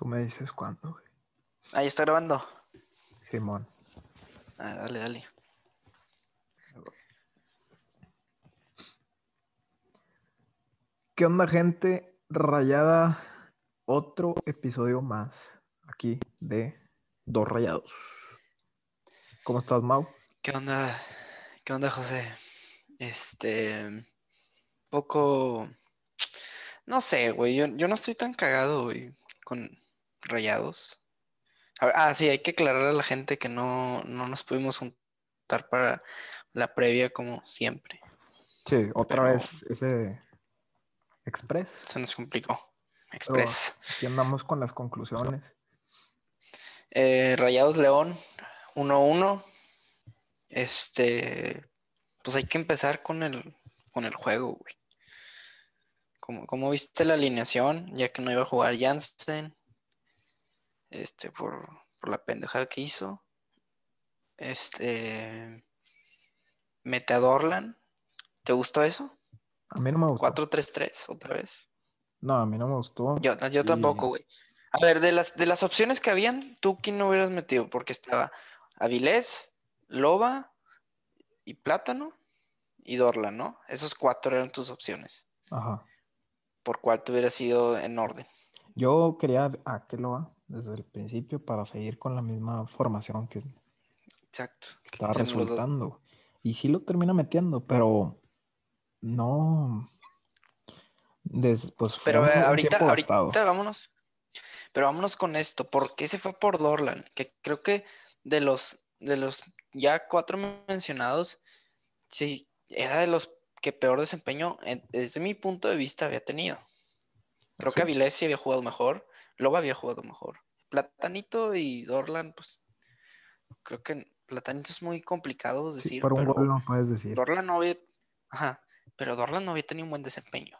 Tú me dices cuándo, güey. Ahí está grabando. Simón. Ah, dale, dale. ¿Qué onda, gente? Rayada. Otro episodio más aquí de Dos Rayados. ¿Cómo estás, Mau? ¿Qué onda? ¿Qué onda, José? Este. Poco. No sé, güey. Yo, yo no estoy tan cagado, güey, con rayados. Ah, sí, hay que aclarar a la gente que no, no nos pudimos juntar para la previa como siempre. Sí, otra Pero- vez ese Express. Se nos complicó. Pero Express. aquí andamos con las conclusiones. Eh, Rayados León 1-1. Este, pues hay que empezar con el, con el juego, güey. ¿Cómo, cómo viste la alineación? Ya que no iba a jugar Jansen. Este, por, por la pendejada que hizo. Este, mete a Dorlan. ¿Te gustó eso? A mí no me gustó. 4-3-3 otra vez. No, a mí no me gustó. Yo, tampoco, güey. A ver, de las, de las opciones que habían, ¿tú quién no hubieras metido? Porque estaba Avilés, Loba y Plátano y Dorla, ¿no? Esos cuatro eran tus opciones. Ajá. ¿Por cuál te hubieras ido en orden? Yo quería a Keloa desde el principio para seguir con la misma formación que Exacto. dos. resultando. Y sí lo termina metiendo, pero no. Des- pues fue Pero un- eh, ahorita, ahorita vámonos. Pero vámonos con esto. ¿Por qué se fue por Dorlan? Que creo que de los, de los ya cuatro mencionados, sí, era de los que peor desempeño, desde mi punto de vista, había tenido. Creo que. Avilés sí había jugado mejor, Loba había jugado mejor. Platanito y Dorlan, pues creo que Platanito es muy complicado Sí, decir, por un pero gol no puedes decir. Dorlan no había, ajá, pero Dorlan no había tenido un buen desempeño.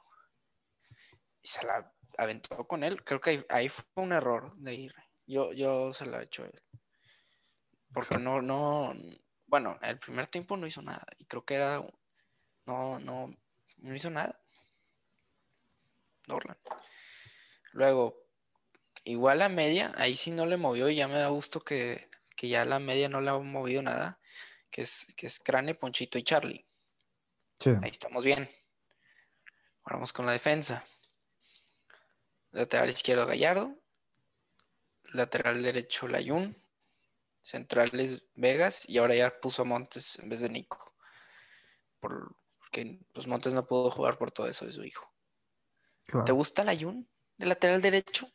Y se la aventó con él. Creo que ahí, ahí fue un error de ir. Yo, yo se la he hecho a él. Porque no, no, bueno, el primer tiempo no hizo nada. Y creo que era, no, no, no hizo nada. Dorlan. Luego, igual a media, ahí sí no le movió y ya me da gusto que, que ya la media no le ha movido nada. Que es, que es Crane, Ponchito y Charlie. Sí. Ahí estamos bien. Ahora vamos con la defensa. Lateral izquierdo Gallardo. Lateral derecho Layún. Centrales Vegas. Y ahora ya puso a Montes en vez de Nico. Por- porque pues Montes no pudo jugar por todo eso de su hijo. claro. ¿Te gusta Layún de lateral derecho?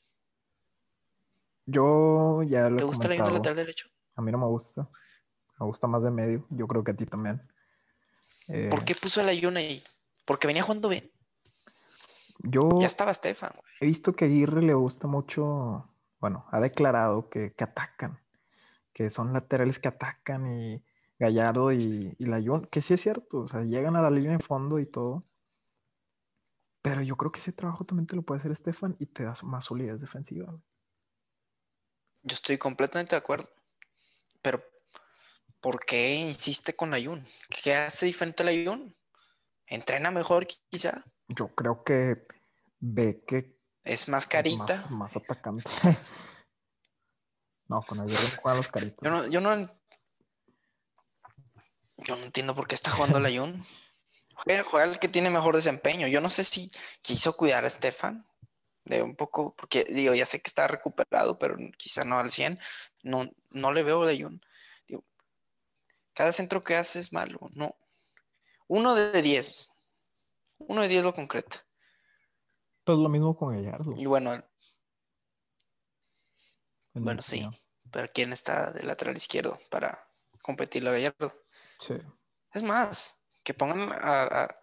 Yo ya lo ¿Te he gusta comentado. lateral derecho? A mí no me gusta. Me gusta más de medio. Yo creo que a ti también. Eh, ¿Por qué puso a Layún ahí? Porque venía jugando bien. Yo Ya estaba Stefan. güey. he visto que a Aguirre le gusta mucho. Bueno, ha declarado que, que atacan. Que son laterales que atacan y Gallardo y, y Layún. Que sí es cierto. O sea, llegan a la línea de fondo y todo. Pero yo creo que ese trabajo también te lo puede hacer Estefan y te da más solidez defensiva. güey. Yo estoy completamente de acuerdo. Pero, ¿por qué insiste con Ayun? ¿Qué hace diferente a Ayun? ¿Entrena mejor, quizá? Yo creo que ve que ¿Es más es carita? Más, más atacante. no, con Aguirre no juegan los caritos. Yo no, yo no, yo no entiendo por qué está jugando el Ayun. Juega, juega el que tiene mejor desempeño. Yo no sé si quiso cuidar a Estefan de un poco, porque digo, ya sé que está recuperado, pero quizá no al 100. No, no le veo de Ayun. Digo, cada centro que hace es malo. No. Uno de 10. Uno de 10 lo concreta. Pues lo mismo con Gallardo. Y bueno, en mi bueno, sí. opinión. Pero ¿quién está de lateral izquierdo para competirle a Gallardo? Sí. Es más, que pongan a, a,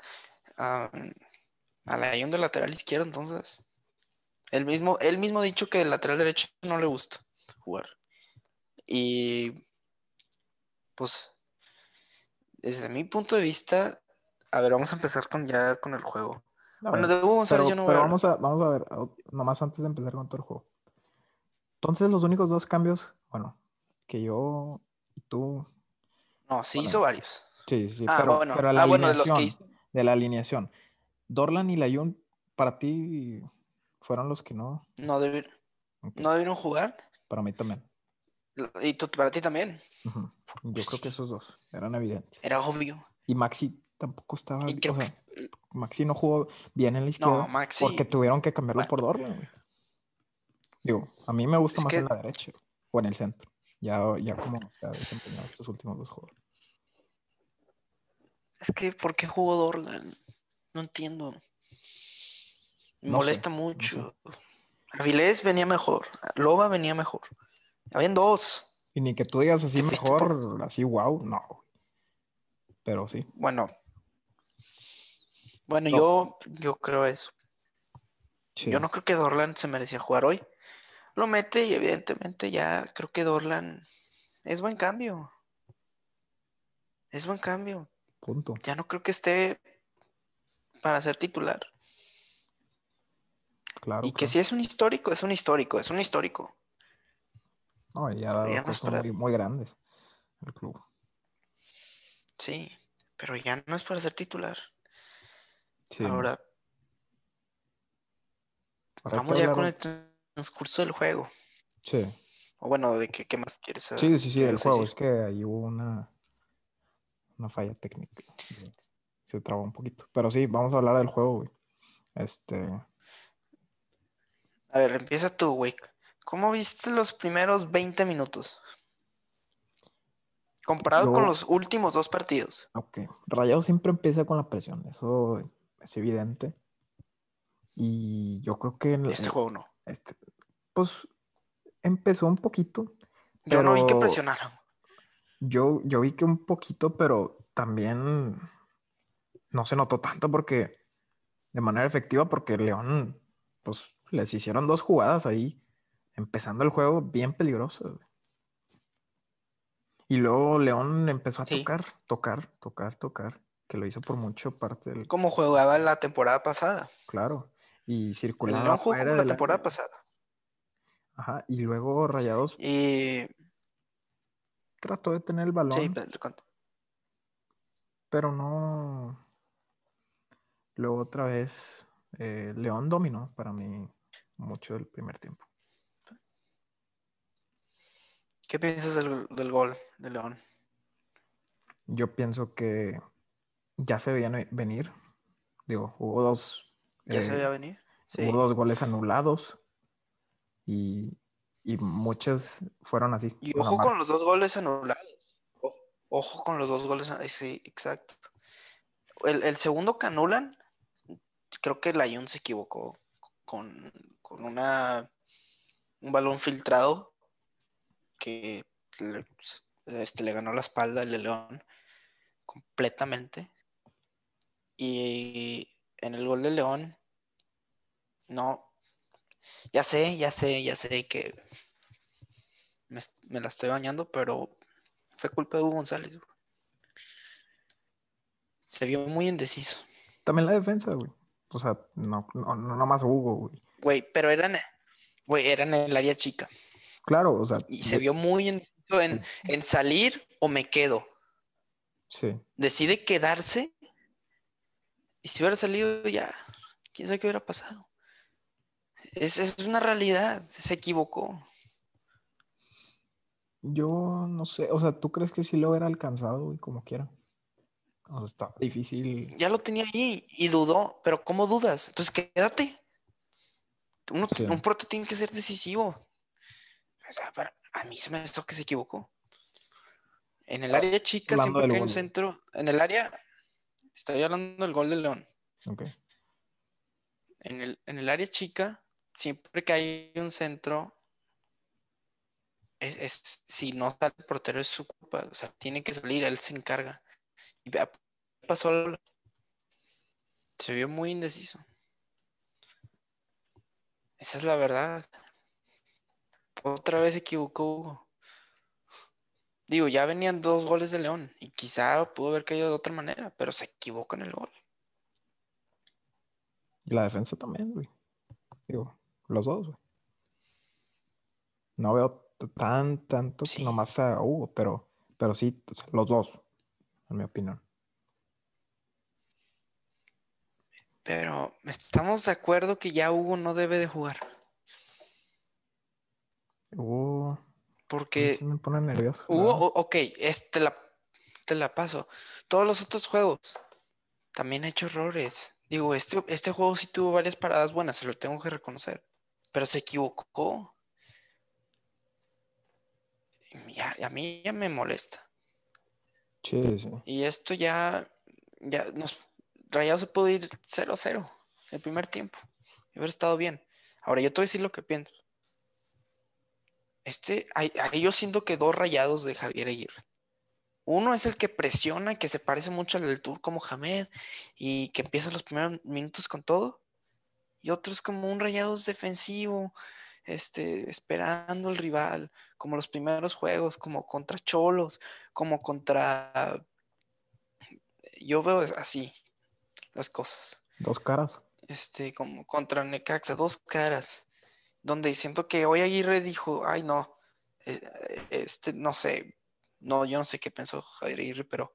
a, a Layún de lateral izquierdo, entonces. Él mismo, él mismo ha dicho que el lateral derecho no le gusta jugar. Y pues, desde mi punto de vista, a ver, vamos a empezar con ya con el juego. A Bueno, ver, de Hugo González pero, yo no voy pero a vamos a, vamos a ver, nomás antes de empezar con todo el juego. Entonces, los únicos dos cambios, bueno, que yo y tú, No, sí Bueno. hizo varios. sí, sí, Ah, pero, bueno. pero la Ah, bueno, de los que alineación, de la alineación. Dorlan y Layun, para ti, fueron los que no. No debe. Ok, ¿No debieron jugar? Para mí también. Y tú, para ti también. Yo creo que esos dos eran evidentes. Era obvio. Y Maxi tampoco estaba. Y creo o sea, que- Maxi no jugó bien en la izquierda. No, Maxi. Porque tuvieron que cambiarlo Bueno. por güey. Digo, a mí me gusta Es más que- en la derecha o en el centro. Ya, ya como se ha desempeñado estos últimos dos juegos. Es que, ¿por qué jugó Dorlan? No entiendo. Sé, molesta no mucho. Avilés venía mejor. Loba venía mejor. Habían dos. Y ni que tú digas así mejor, así wow, no. Pero sí. Bueno. Bueno, No. yo, yo creo eso. sí. Yo no creo que Dorlan se merecía jugar hoy. Lo mete y evidentemente ya creo que Dorlan es buen cambio. Es buen cambio. Punto. Ya no creo que esté para ser titular. Claro. Y que si es un histórico, es un histórico, es un histórico. No, y ha dado ya cosas para- muy, muy grandes el club. Sí, pero ya no es para ser titular. Sí. Ahora, vamos ya hablar- con el transcurso del juego. Sí, O bueno, de qué, qué más quieres saber. sí, sí, sí, ¿Qué del juego. decir? Es que ahí hubo una, una falla técnica. Se trabó un poquito. Pero sí, vamos a hablar del juego, güey. Este, A ver, empieza tú, güey. ¿Cómo viste los primeros 20 minutos? Comparado con los últimos dos partidos. ok. Rayado siempre empieza con la presión, eso es evidente. Y yo creo que en- Este juego no. este, pues empezó un poquito. Yo no vi que presionaran. Yo, yo vi que un poquito, pero también no se notó tanto porque de manera efectiva, porque León, pues les hicieron dos jugadas ahí, empezando el juego bien peligrosas. güey. Y luego León empezó a Sí. tocar, tocar, tocar, tocar, que lo hizo por mucho parte del, Como jugaba la temporada pasada. claro, y circulaba León jugó fuera la temporada pasada. Ajá, y luego Rayados Y trató de tener el balón. sí, cuento. pero no. Luego otra vez, eh, León dominó para mí mucho el primer tiempo. ¿Qué piensas del, del gol de León? Yo pienso que ya se veían ve- venir. Digo, hubo dos, ¿Ya eh, se veía venir? Sí. hubo dos goles anulados y, y muchos fueron así. Y ojo con los dos goles anulados. Ojo con los dos goles. an- Sí, exacto. El, el segundo que anulan, creo que el Ayun se equivocó con, con una un balón filtrado que le, este, le ganó la espalda al de León completamente. Y en el gol de León, no, ya sé, ya sé, ya sé que me, la estoy bañando, pero fue culpa de Hugo González. Se vio muy indeciso. También la defensa, güey. O sea, no, no, no nomás Hugo, güey. Güey, pero era en, güey, era en el área chica. Claro, o sea, Y se vio muy indeciso en, en salir o me quedo. sí. Decide quedarse. Y si hubiera salido ya, quién sabe qué hubiera pasado. Es, es una realidad. Se equivocó. Yo no sé, o sea, ¿tú crees que sí lo hubiera alcanzado, güey, como quiera? O sea, está difícil. Ya lo tenía allí y dudó. Pero ¿cómo dudas? Entonces quédate. Uno- Sí. Un proto tiene que ser decisivo. O sea, para- a mí se me hizo que se equivocó. En el área chica, hablando siempre del que hay un centro. En el área, estoy hablando del gol de León. Ok. En el, en el área chica, siempre que hay un centro, es, es- si no sale el portero es su culpa. O sea, tiene que salir, él se encarga. Y vea, pasó Se vio muy indeciso. Esa es la verdad. Otra vez se equivocó Hugo. Digo, ya venían dos goles de León y quizá pudo haber caído de otra manera, pero se equivocó en el gol. Y la defensa también, güey. Digo, los dos, güey. No veo tan, tanto Sí. nomás a Hugo, pero, pero sí, los dos, en mi opinión. Pero estamos de acuerdo que ya Hugo no debe de jugar. Hubo. Porque. Se me pone nervioso. Hubo, ok, este la, te la paso. Todos los otros juegos también he hecho errores. Digo, este, este juego sí tuvo varias paradas buenas, se lo tengo que reconocer. Pero se equivocó. Y a, mí ya me molesta. Sí, sí. Y esto ya, ya nos, Rayado se pudo ir 0-0 el primer tiempo. Y haber estado bien. Ahora yo te voy a decir lo que pienso. Este, ahí, yo siento que dos rayados de Javier Aguirre. Uno es el que presiona, que se parece mucho al del Turco Mohamed y que empieza los primeros minutos con todo. Y otro es como un rayados defensivo, este, esperando al rival, como los primeros juegos, como contra Cholos, como contra. Yo veo así las cosas. Dos caras. Este, como contra Necaxa, dos caras. Donde siento que hoy Aguirre dijo, ay no, eh, este, no sé, no, yo no sé qué pensó Javier Aguirre, pero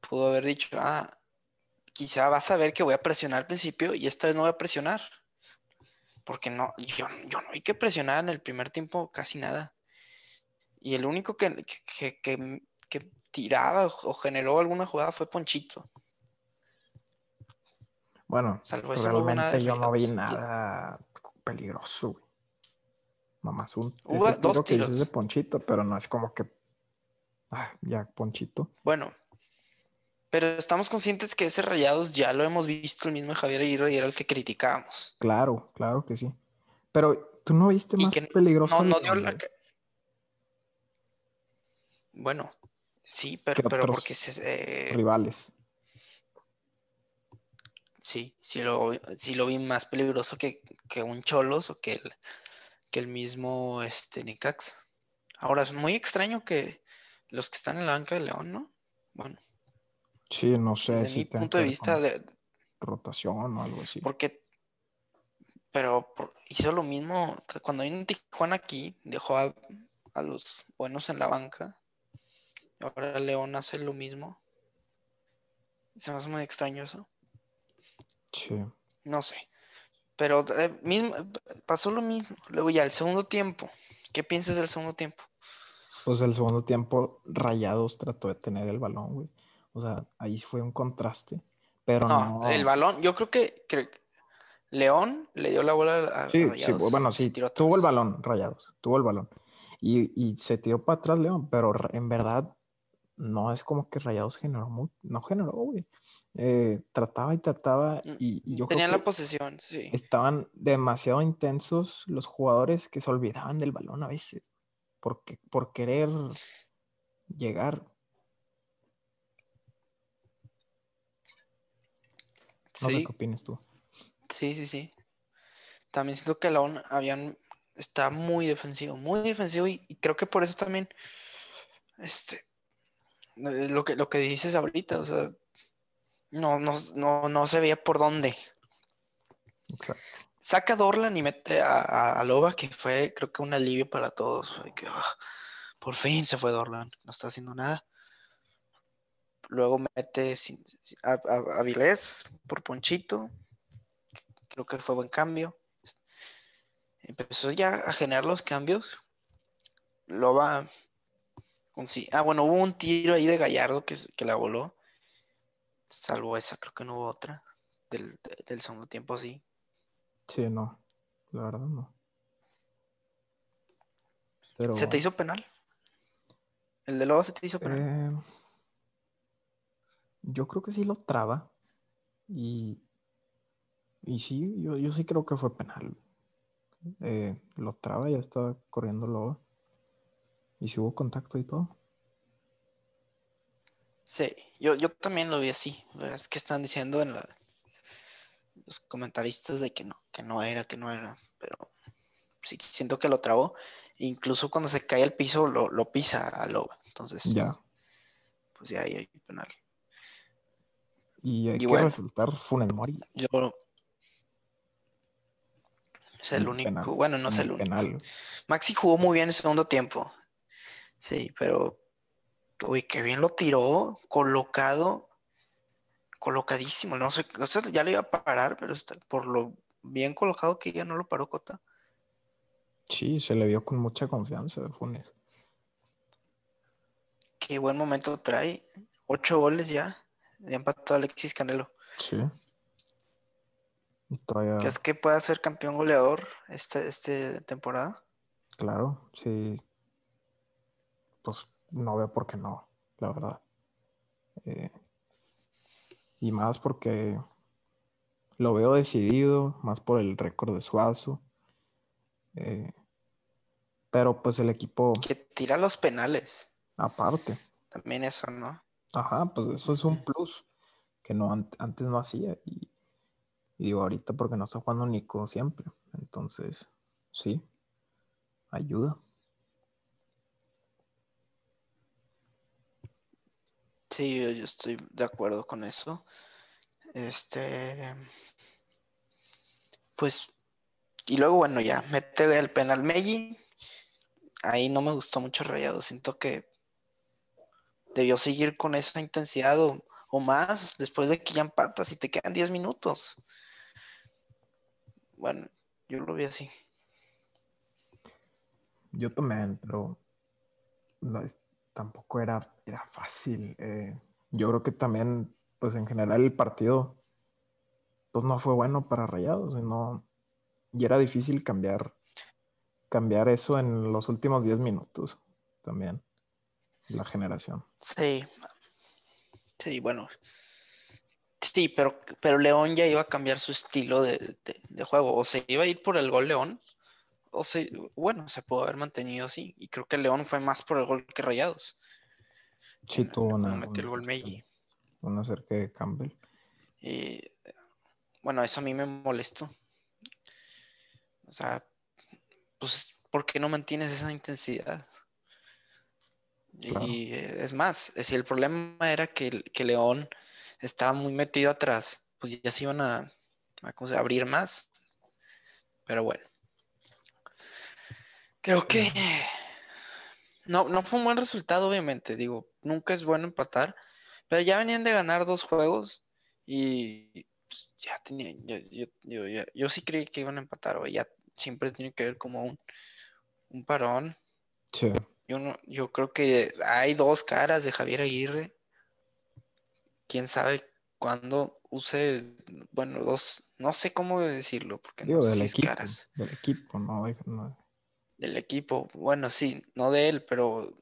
pudo haber dicho, ah, quizá vas a ver que voy a presionar al principio y esta vez no voy a presionar. Porque no, yo, yo no hay que presionar en el primer tiempo casi nada. Y el único que, que, tiraba o generó alguna jugada fue Ponchito. Bueno, realmente yo no vi nada peligroso, güey. Mamás, un Hubo dos que dices de Ponchito, pero no es como que Ah, ya, Ponchito. Bueno, pero estamos conscientes que ese Rayados ya lo hemos visto el mismo Javier Aguirre y era el que criticábamos. Claro, claro que sí. Pero tú no viste más peligroso. No, no dio la. Bueno, sí, pero, pero porque se, eh, rivales. Sí, sí lo, sí lo vi más peligroso que, que un Cholos o que el, que el mismo este, Nicax. Ahora es muy extraño que, los que están en la banca de León, ¿no? Bueno. Sí, no sé. Desde mi punto de vista de rotación o algo así. Porque, pero hizo lo mismo cuando vino Tijuana aquí, dejó a, los buenos en la banca. Ahora León hace lo mismo. Se me hace muy extraño eso. Sí. No sé. Pero eh, mismo, pasó lo mismo. Luego ya el segundo tiempo. ¿Qué piensas del segundo tiempo? Pues el segundo tiempo, Rayados trató de tener el balón, güey. O sea, ahí fue un contraste. Pero no. El balón, yo creo que, León le dio la bola a, sí, Sí, bueno, sí, tuvo el balón, Rayados, tuvo el balón. Y, se tiró para atrás León, pero en verdad no es como que Rayados generó no generó, güey. Eh, trataba y trataba mm, y, yo Tenían la posesión, sí. Estaban demasiado intensos los jugadores que se olvidaban del balón a veces por, por querer llegar. No sé qué opinas tú. Sí, sí, sí. También siento que León habían está muy defensivo, muy defensivo y, creo que por eso también este lo que lo que dices ahorita, o sea, no, no, no, no se veía por dónde. Exacto saca Dorlan y mete a, Loba, que fue creo que un alivio para todos. Que, ah, por fin se fue Dorlan, no está haciendo nada. Luego mete a, a, Vilés por Ponchito, creo que fue buen cambio. Empezó ya a generar los cambios. Loba, ah, bueno, hubo un tiro ahí de Gallardo que, que la voló. Salvo esa, creo que no hubo otra. Del, del segundo tiempo, sí. Sí, no. La verdad no. ¿Se te hizo penal? ¿El de Lobo se te hizo penal? Eh, yo creo que sí lo traba. Y, y sí, yo, yo sí creo que fue penal. Eh, lo traba, ya estaba corriendo Lobo. Y si hubo contacto y todo. Sí, yo, yo también lo vi así. Es que están diciendo en la, los comentaristas de que no, que no era, que no era, pero sí siento que lo trabó. Incluso cuando se cae al piso lo, pisa a Loba. Entonces, ya. Pues ya ahí hay penal. Y hay que resultar Funes Mori. Yo es el, único, bueno, no es el, único. Maxi jugó muy bien el segundo tiempo. Sí, pero uy, qué bien lo tiró, colocado colocadísimo. No sé, o sea, ya le iba a parar, pero está, por lo bien colocado que ya no lo paró Cota. Sí, se le vio con mucha confianza a Funes. Qué buen momento trae. Ocho goles ya. Ya empató Alexis Canelo. Sí. Y todavía, ¿Crees que pueda ser campeón goleador esta este temporada? claro, sí. Pues no veo por qué no, la verdad. Eh, y más porque lo veo decidido, más por el récord de Suazo. Eh, pero pues el equipo, Que tira los penales. aparte, También eso, ¿no? ajá, pues eso es un plus que no an- antes no hacía. Y, y digo ahorita porque no está jugando Nico siempre. Entonces, sí, ayuda. Sí, yo, estoy de acuerdo con eso. Este. Pues. Y luego, bueno, ya, mete el penal Meggi. Ahí no me gustó mucho Rayado. Siento que debió seguir con esa intensidad o, o más después de que ya empatas y te quedan 10 minutos. Bueno, yo lo vi así. Yo también, pero no tampoco era, era fácil. eh, yo creo que también, pues en general el partido, pues no fue bueno para Rayados. y No, y era difícil cambiar, cambiar eso en los últimos 10 minutos también, la generación. Sí. Sí, bueno. Sí, pero, pero León ya iba a cambiar su estilo de, de- de juego. O se iba a ir por el gol León. O bueno, se pudo haber mantenido así. Y creo que León fue más por el gol que Rayados. Sí, tuvo una, metió el una gol Meggi. una cerca de Campbell. Y bueno, eso a mí me molestó. O sea, pues, ¿por qué no mantienes esa intensidad? Claro. Y eh, es más, eh, si el problema era que, que León estaba muy metido atrás, pues ya se iban a, a, abrir más. Pero bueno. Creo que no, no fue un buen resultado, obviamente. Digo, nunca es bueno empatar. Pero ya venían de ganar dos juegos y pues, ya tenían, yo, yo, yo, yo- yo sí creí que iban a empatar, o ya siempre tiene que haber como un, un parón. Sí, Yo no, yo creo que hay dos caras de Javier Aguirre. Quién sabe cuándo use, bueno, dos, no sé cómo decirlo, porque digo, no sé del si equipo, caras del equipo, no, no- del equipo. Bueno, sí, no de él, pero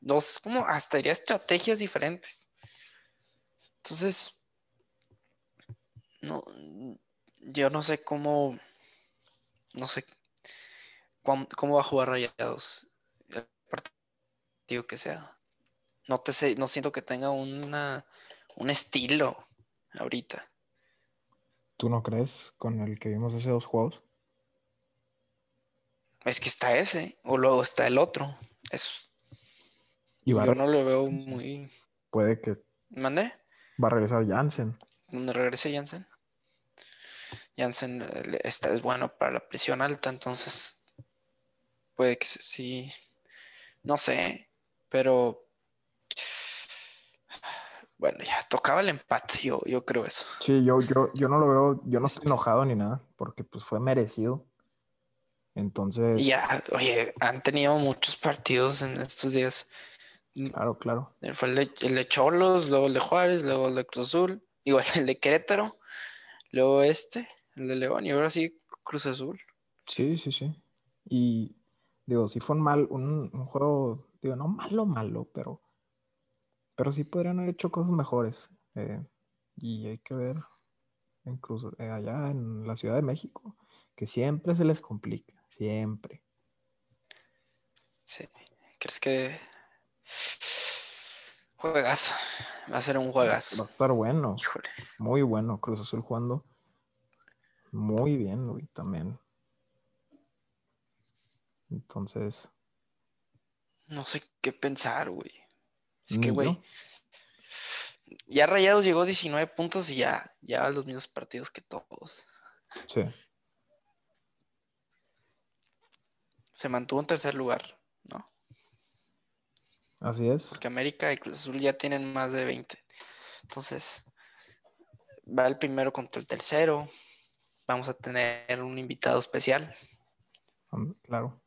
dos, como hasta diría estrategias diferentes. Entonces, no, yo no sé cómo, no sé cuán- cómo va a jugar Rayados el partido que sea. No te sé, no siento que tenga una, un estilo ahorita. ¿Tú no crees con el que vimos hace dos juegos? Es que está ese, o luego está el otro. Es, Y va a yo no lo veo muy. Puede que ¿Mandé? va a regresar Jansen. donde regrese Jansen. Jansen eh, está, es bueno para la presión alta, entonces puede que sí, no sé, pero bueno, ya tocaba el empate, yo, yo creo eso. Sí, yo, yo, yo no lo veo, yo no estoy enojado ni nada, porque pues fue merecido. Entonces, ya, oye, han tenido muchos partidos en estos días. claro, claro. Fue el de, el de Cholos, luego el de Juárez, luego el de Cruz Azul, igual el de Querétaro, luego este, el de León, y ahora sí Cruz Azul. Sí, sí, sí. Y digo, sí fue un mal, un, un juego, digo, no malo, malo, pero, pero sí podrían haber hecho cosas mejores. Eh, y hay que ver en Cruz- eh, allá en la Ciudad de México, que siempre se les complica, siempre. Sí. ¿Crees que juegazo? Va a ser un juegazo. Va a estar bueno, Híjoles. muy bueno. Cruz Azul jugando muy bien, güey, también. Entonces, No sé qué pensar, güey. Es que, güey. Ya Rayados llegó a 19 puntos y ya, ya los mismos partidos que todos. sí, Se mantuvo en tercer lugar, ¿no? así es. Porque América y Cruz Azul ya tienen más de 20. Entonces, va el primero contra el tercero. Vamos a tener un invitado especial. Claro.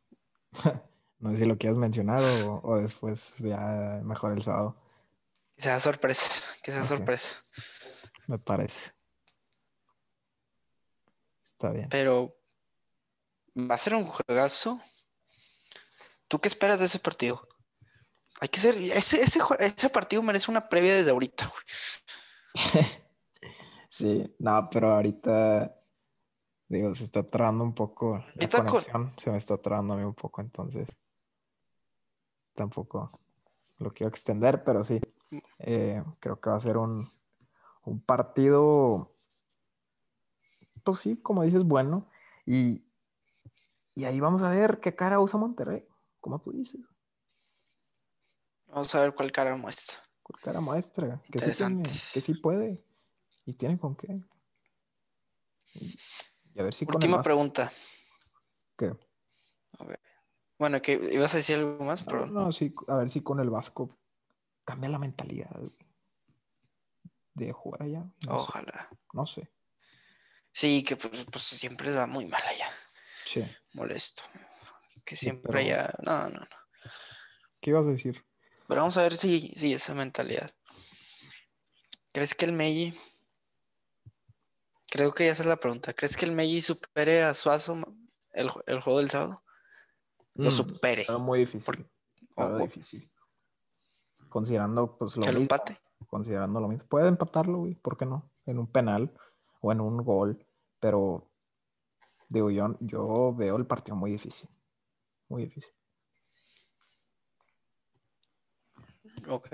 no sé si lo quieres mencionar o, o después ya mejor el sábado. Que sea sorpresa, que sea sorpresa. Me parece. Está bien. Pero va a ser un juegazo. ¿Tú qué esperas de ese partido? Hay que ser. Ese, ese, partido merece una previa desde ahorita, güey. Sí, no, pero ahorita, digo, se está trabando un poco la con- conexión, se me está trabando a mí un poco, entonces tampoco lo quiero extender, pero sí, eh, creo que va a ser un, un partido, pues sí, como dices, bueno, y, y ahí vamos a ver qué cara usa Monterrey, como tú dices, Vamos a ver cuál cara muestra. cuál cara muestra, que sí tiene, que sí puede, y tiene con qué. Y, y a ver si con el Última pregunta. ¿qué? Bueno, que ibas a decir algo más, pero no, sí, a ver si con el Vasco cambia la mentalidad de jugar allá. No sé, ojalá. no sé. Sí, que pues, pues siempre va muy mal allá. Sí. Molesto. Que Sí, siempre pero- allá. No, no, no. ¿Qué ibas a decir? Pero vamos a ver si, si esa mentalidad. ¿Crees que el Meiji? Creo que ya esa es la pregunta. ¿Crees que el Meiji supere a Suazo el, el juego del sábado? Lo Mm, supere. Está muy difícil. Por- está o- difícil. Considerando pues lo mismo. empate. Considerando lo mismo. Puede empatarlo, güey. ¿Por qué no? En un penal o en un gol. Pero digo, yo, yo veo el partido muy difícil. Muy difícil. Ok.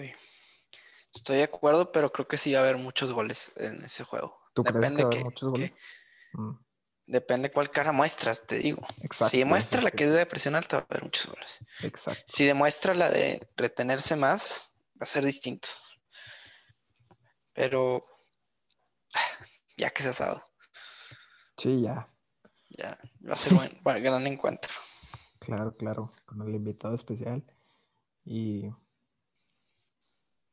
Estoy de acuerdo, pero creo que sí va a haber muchos goles en ese juego. ¿Tú crees que Depende va a haber que- muchos que- goles? Mm, Depende cuál cara muestras, te digo. exacto. si demuestra la que es de presión alta, va a haber muchos goles. Exacto. Si demuestra la de retenerse más, va a ser distinto. Pero ya que se ha asado, Sí, ya. ya va a ser buen- gran encuentro. Claro, claro, con el invitado especial. Y,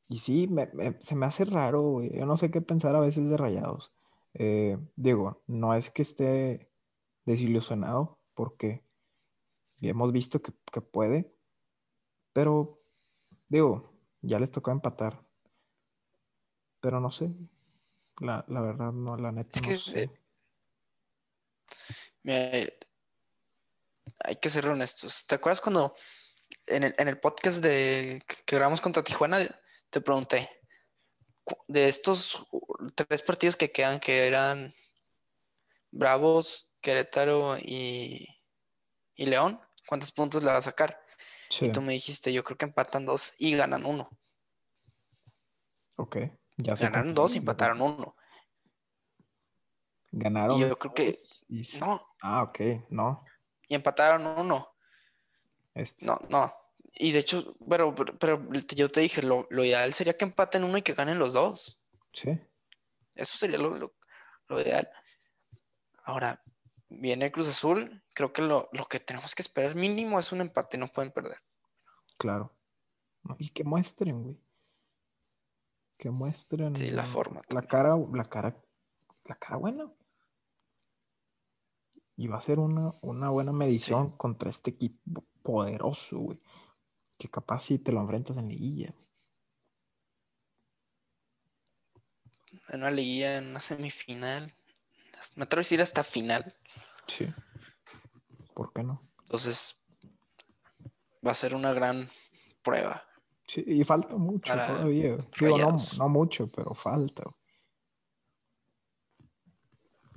y sí, me- me- se me hace raro, güey. Yo no sé qué pensar a veces de Rayados. Eh, digo, no es que esté desilusionado, porque hemos visto que, que puede, pero digo, ya les tocó empatar. Pero no sé, la, la verdad, no, la neta, Es no que, sé. eh, Mira, hay que ser honestos. ¿Te acuerdas cuando en el, en el podcast de que grabamos contra Tijuana te pregunté de estos tres partidos que quedan que eran Bravos, Querétaro y, y León, ¿cuántos puntos le va a sacar? Sí, Y tú me dijiste, yo creo que empatan dos y ganan uno. ok. Ya sé Ganaron dos y empataron uno. Ganaron. Y yo creo que y no, Ah, ok, no. Y empataron uno. Este, No, no. Y de hecho, pero, pero, pero yo te dije, lo, lo ideal sería que empaten uno y que ganen los dos. Sí, Eso sería lo, lo- lo ideal. Ahora, viene Cruz Azul. Creo que lo, lo que tenemos que esperar mínimo es un empate, no pueden perder. claro. Y que muestren, güey. Que muestren Sí, la forma la también. cara, la cara, la cara buena. Y va a ser una, una buena medición contra este equipo poderoso, güey. Que capaz si te lo enfrentas en liguilla. En una liguilla, en una semifinal. Me atrevo a decir hasta final. Sí. ¿Por qué no? Entonces, va a ser una gran prueba. Sí, y falta mucho Para todavía. Digo, no, mucho, pero falta.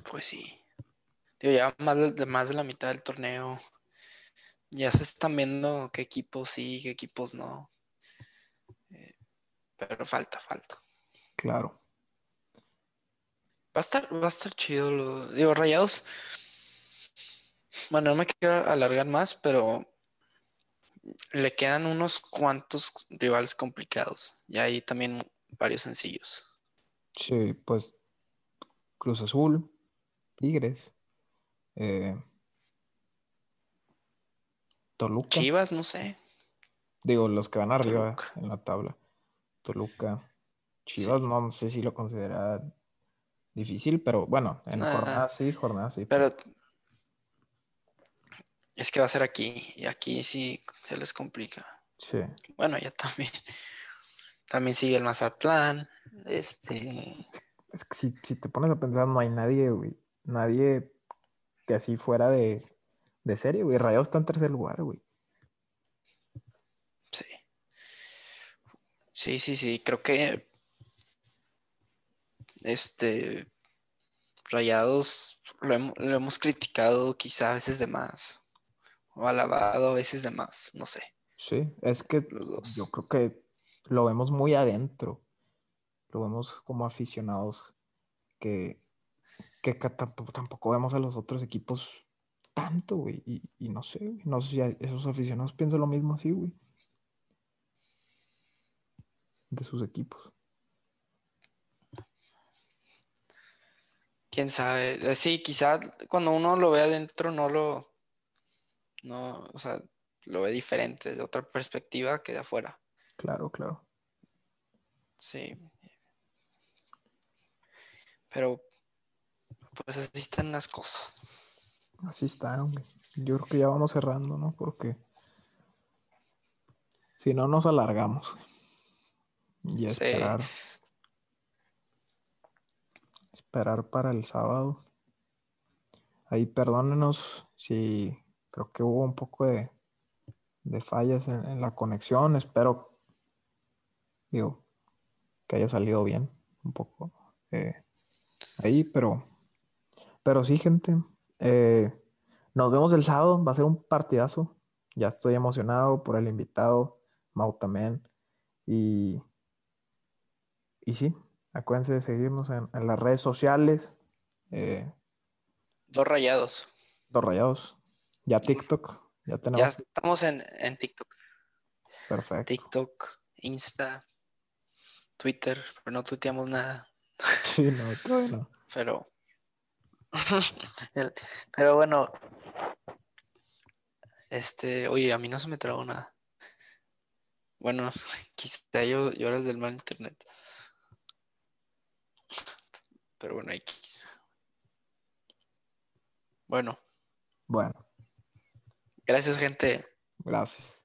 Pues sí. Digo, ya más de, más de la mitad del torneo. Ya se están viendo qué equipos sí, qué equipos no. Eh, pero falta, falta. Claro. Va a estar, va a estar chido. Lo, digo, Rayados. Bueno, no me quiero alargar más, pero le quedan unos cuantos rivales complicados. Y ahí también varios sencillos. Sí, pues Cruz Azul, Tigres, eh, Toluca, Chivas, no sé. digo, los que van arriba Toluca. en la tabla. Toluca, Chivas, Sí. no sé si lo considera difícil, pero bueno, en Nah. jornada sí, jornada sí. Pero Es que va a ser aquí, y aquí sí se les complica. Sí. Bueno, ya también. También sigue el Mazatlán. Este. Es que si, si te pones a pensar, no hay nadie, güey. Nadie que así fuera de, de serie, güey. Rayados está en tercer lugar, güey. Sí. Sí, sí, sí. Creo que. Este. Rayados lo, hem- lo hemos criticado quizá a veces de más. O alabado a veces de más. No sé. Sí, es que Los dos. yo creo que lo vemos muy adentro. Lo vemos como aficionados que, que tampoco, tampoco vemos a los otros equipos tanto, güey. Y, y no sé, güey, No sé si a esos aficionados piensan lo mismo así, güey. De sus equipos. Quién sabe. Eh, Sí, quizá cuando uno lo ve adentro no lo. No, o sea, lo ve diferente, desde otra perspectiva que de afuera. Claro, claro. Sí. Pero, pues así están las cosas. Así está, güey. Yo creo que ya vamos cerrando, ¿no? Porque si no nos alargamos. Y a Sí. esperar. Esperar para el sábado. Ahí perdónenos si creo que hubo un poco de, de fallas en, en la conexión. Espero, digo, que haya salido bien un poco eh, ahí, pero, pero sí, gente. eh, nos vemos el sábado, va a ser un partidazo. Ya estoy emocionado por el invitado, Mau también. Y, y sí, acuérdense de seguirnos en, en las redes sociales. eh, Dos rayados. Dos rayados. Ya TikTok. Ya Ya tenemos. estamos en, en TikTok. Perfecto. TikTok, Insta, Twitter, pero no tuiteamos nada. Sí, no, todavía no. Pero. Pero bueno. Este, oye, a mí no se me trabó nada. Bueno, quizá yo, yo era el del mal internet. Pero bueno, X. Bueno, Bueno, gracias, gente. gracias.